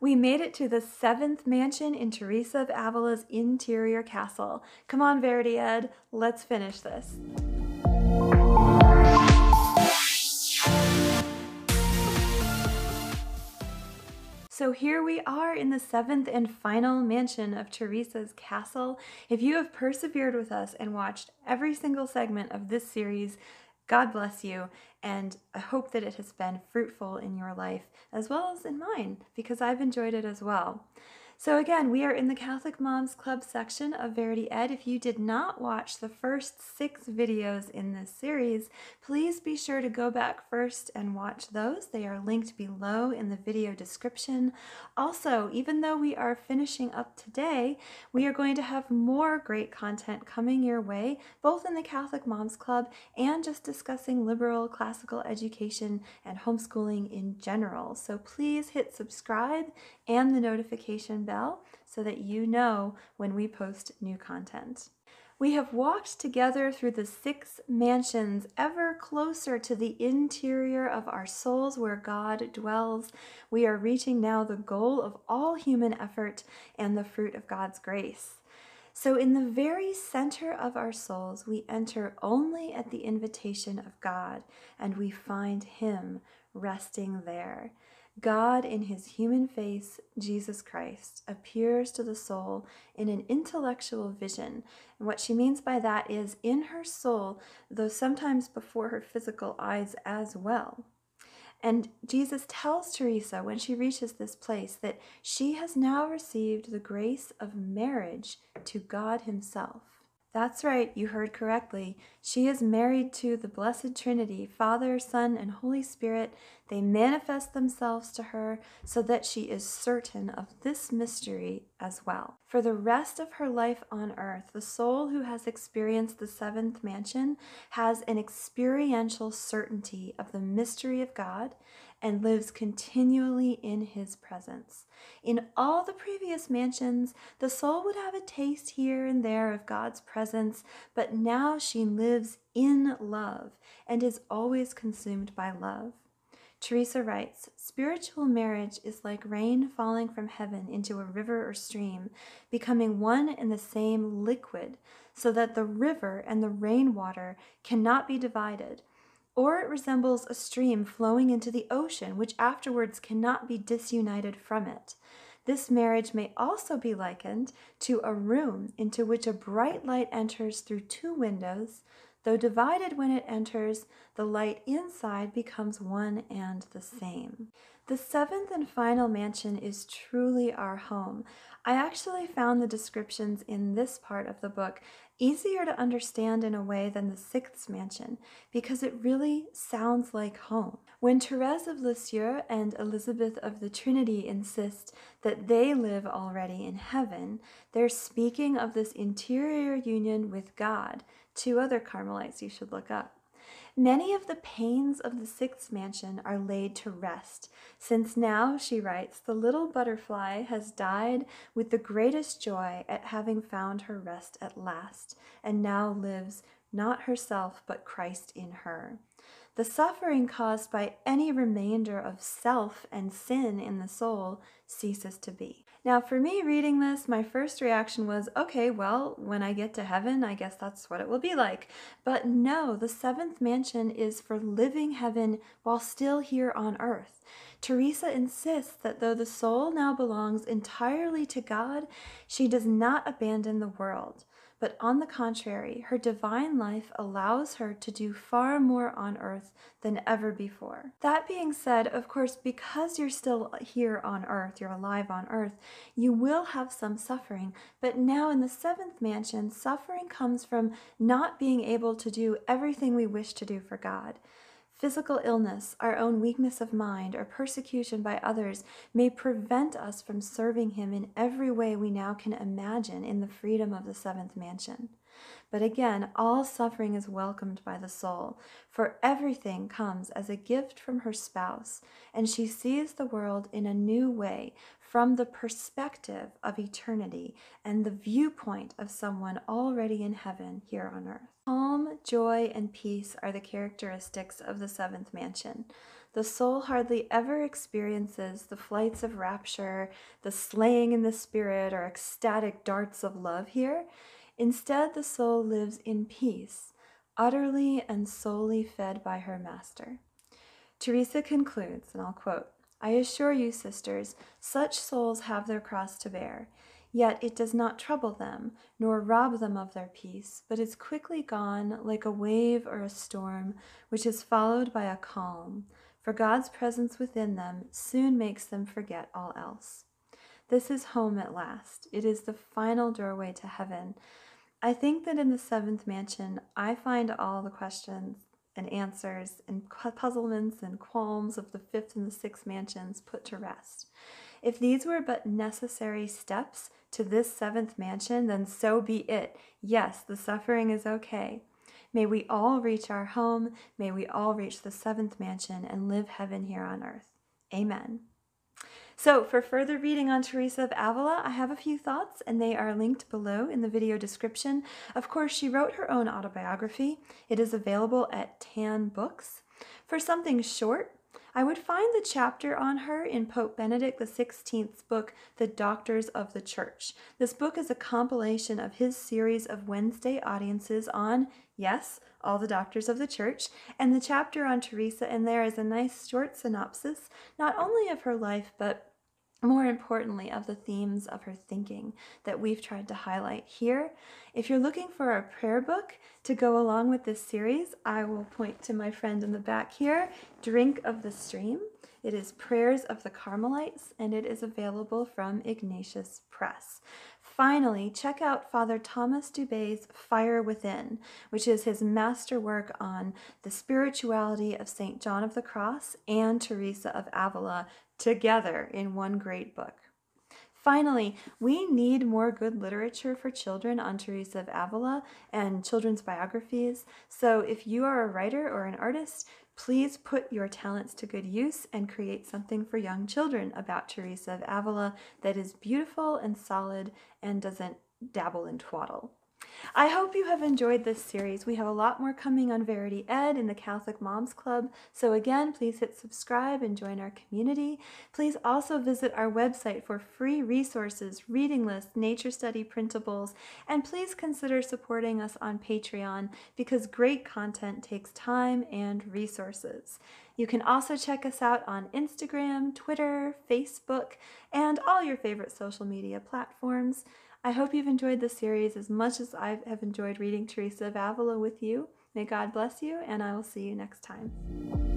We made it to the seventh mansion in Teresa of Avila's interior castle. Come on, Verity Ed, let's finish this. So here we are in the seventh and final mansion of Teresa's castle. If you have persevered with us and watched every single segment of this series, God bless you, and I hope that it has been fruitful in your life as well as in mine because I've enjoyed it as well. So, again, we are in the Catholic Moms Club section of Verity Ed. If you did not watch the first six videos in this series, please be sure to go back first and watch those. They are linked below in the video description. Also, even though we are finishing up today, we are going to have more great content coming your way, both in the Catholic Moms Club and just discussing liberal classical education and homeschooling in general. So, please hit subscribe and the notification bell so that you know when we post new content. We have walked together through the six mansions, ever closer to the interior of our souls where God dwells. We are reaching now the goal of all human effort and the fruit of God's grace. So, in the very center of our souls, we enter only at the invitation of God, and we find Him resting there. God, in his human face, Jesus Christ, appears to the soul in an intellectual vision. And what she means by that is in her soul, though sometimes before her physical eyes as well. And Jesus tells Teresa when she reaches this place that she has now received the grace of marriage to God Himself. That's right, you heard correctly. She is married to the Blessed Trinity, Father, Son, and Holy Spirit. They manifest themselves to her so that she is certain of this mystery as well. For the rest of her life on earth, the soul who has experienced the seventh mansion has an experiential certainty of the mystery of God and lives continually in his presence. In all the previous mansions, the soul would have a taste here and there of God's presence, but now she lives in love and is always consumed by love. Teresa writes Spiritual marriage is like rain falling from heaven into a river or stream, becoming one and the same liquid, so that the river and the rainwater cannot be divided or it resembles a stream flowing into the ocean, which afterwards cannot be disunited from it. This marriage may also be likened to a room into which a bright light enters through two windows. Though divided when it enters, the light inside becomes one and the same. The seventh and final mansion is truly our home. I actually found the descriptions in this part of the book easier to understand in a way than the sixth mansion because it really sounds like home. When Therese of Lisieux and Elizabeth of the Trinity insist that they live already in heaven, they're speaking of this interior union with God. Two other Carmelites you should look up. Many of the pains of the sixth mansion are laid to rest, since now, she writes, the little butterfly has died with the greatest joy at having found her rest at last, and now lives not herself, but Christ in her. The suffering caused by any remainder of self and sin in the soul ceases to be. Now, for me reading this, my first reaction was okay, well, when I get to heaven, I guess that's what it will be like. But no, the seventh mansion is for living heaven while still here on earth. Teresa insists that though the soul now belongs entirely to God, she does not abandon the world but on the contrary, her divine life allows her to do far more on earth than ever before. That being said, of course, because you're still here on earth, you're alive on earth, you will have some suffering. But now in the seventh mansion, suffering comes from not being able to do everything we wish to do for God. Physical illness, our own weakness of mind, or persecution by others may prevent us from serving Him in every way we now can imagine in the freedom of the seventh mansion. But again, all suffering is welcomed by the soul, for everything comes as a gift from her spouse, and she sees the world in a new way from the perspective of eternity and the viewpoint of someone already in heaven here on earth. Calm, joy, and peace are the characteristics of the seventh mansion. the soul hardly ever experiences the flights of rapture, the slaying in the spirit, or ecstatic darts of love here. Instead, the soul lives in peace, utterly and solely fed by her master. Teresa concludes, and I'll quote I assure you, sisters, such souls have their cross to bear. Yet it does not trouble them, nor rob them of their peace, but is quickly gone like a wave or a storm, which is followed by a calm, for God's presence within them soon makes them forget all else. This is home at last. It is the final doorway to heaven. I think that in the seventh mansion, I find all the questions and answers and puzzlements and qualms of the fifth and the sixth mansions put to rest. If these were but necessary steps to this seventh mansion, then so be it. Yes, the suffering is okay. May we all reach our home. May we all reach the seventh mansion and live heaven here on earth. Amen. So, for further reading on Teresa of Avila, I have a few thoughts, and they are linked below in the video description. Of course, she wrote her own autobiography. It is available at Tan Books. For something short, I would find the chapter on her in Pope Benedict XVI's book, The Doctors of the Church. This book is a compilation of his series of Wednesday audiences on, yes, all the doctors of the church, and the chapter on Teresa in there is a nice short synopsis, not only of her life, but more importantly, of the themes of her thinking that we've tried to highlight here. If you're looking for a prayer book to go along with this series, I will point to my friend in the back here, Drink of the Stream. It is Prayers of the Carmelites, and it is available from Ignatius Press. Finally, check out Father Thomas Dubay's Fire Within, which is his masterwork on the spirituality of St. John of the Cross and Teresa of Avila together in one great book. Finally, we need more good literature for children on Teresa of Avila and children's biographies. So if you are a writer or an artist, please put your talents to good use and create something for young children about Teresa of Avila that is beautiful and solid and doesn't dabble in twaddle. I hope you have enjoyed this series. We have a lot more coming on Verity Ed in the Catholic Moms Club. So again, please hit subscribe and join our community. Please also visit our website for free resources, reading lists, nature study printables, and please consider supporting us on Patreon because great content takes time and resources. You can also check us out on Instagram, Twitter, Facebook, and all your favorite social media platforms. I hope you've enjoyed this series as much as I have enjoyed reading Teresa of Avila with you. May God bless you, and I will see you next time.